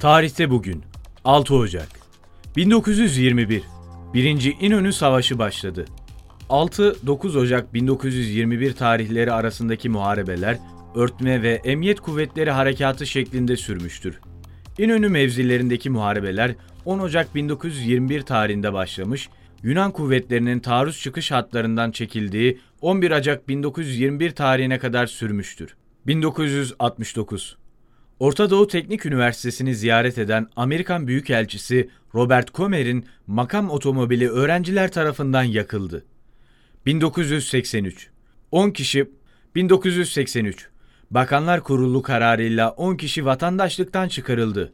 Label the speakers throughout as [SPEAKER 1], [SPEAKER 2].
[SPEAKER 1] Tarihte bugün 6 Ocak 1921 Birinci İnönü Savaşı başladı. 6-9 Ocak 1921 tarihleri arasındaki muharebeler örtme ve emniyet kuvvetleri harekatı şeklinde sürmüştür. İnönü mevzilerindeki muharebeler 10 Ocak 1921 tarihinde başlamış, Yunan kuvvetlerinin taarruz çıkış hatlarından çekildiği 11 Ocak 1921 tarihine kadar sürmüştür. 1969 Orta Doğu Teknik Üniversitesi'ni ziyaret eden Amerikan Büyükelçisi Robert Comer'in makam otomobili öğrenciler tarafından yakıldı. 1983 10 kişi 1983 Bakanlar Kurulu kararıyla 10 kişi vatandaşlıktan çıkarıldı.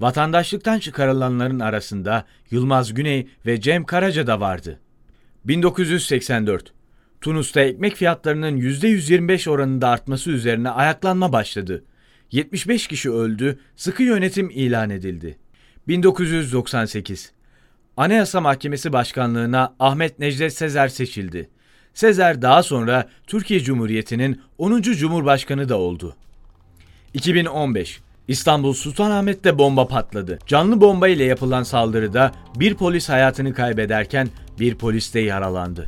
[SPEAKER 1] Vatandaşlıktan çıkarılanların arasında Yılmaz Güney ve Cem Karaca da vardı. 1984 Tunus'ta ekmek fiyatlarının %125 oranında artması üzerine ayaklanma başladı. 75 kişi öldü, sıkı yönetim ilan edildi. 1998 Anayasa Mahkemesi Başkanlığına Ahmet Necdet Sezer seçildi. Sezer daha sonra Türkiye Cumhuriyeti'nin 10. Cumhurbaşkanı da oldu. 2015 İstanbul Sultanahmet'te bomba patladı. Canlı bomba ile yapılan saldırıda bir polis hayatını kaybederken bir polis de yaralandı.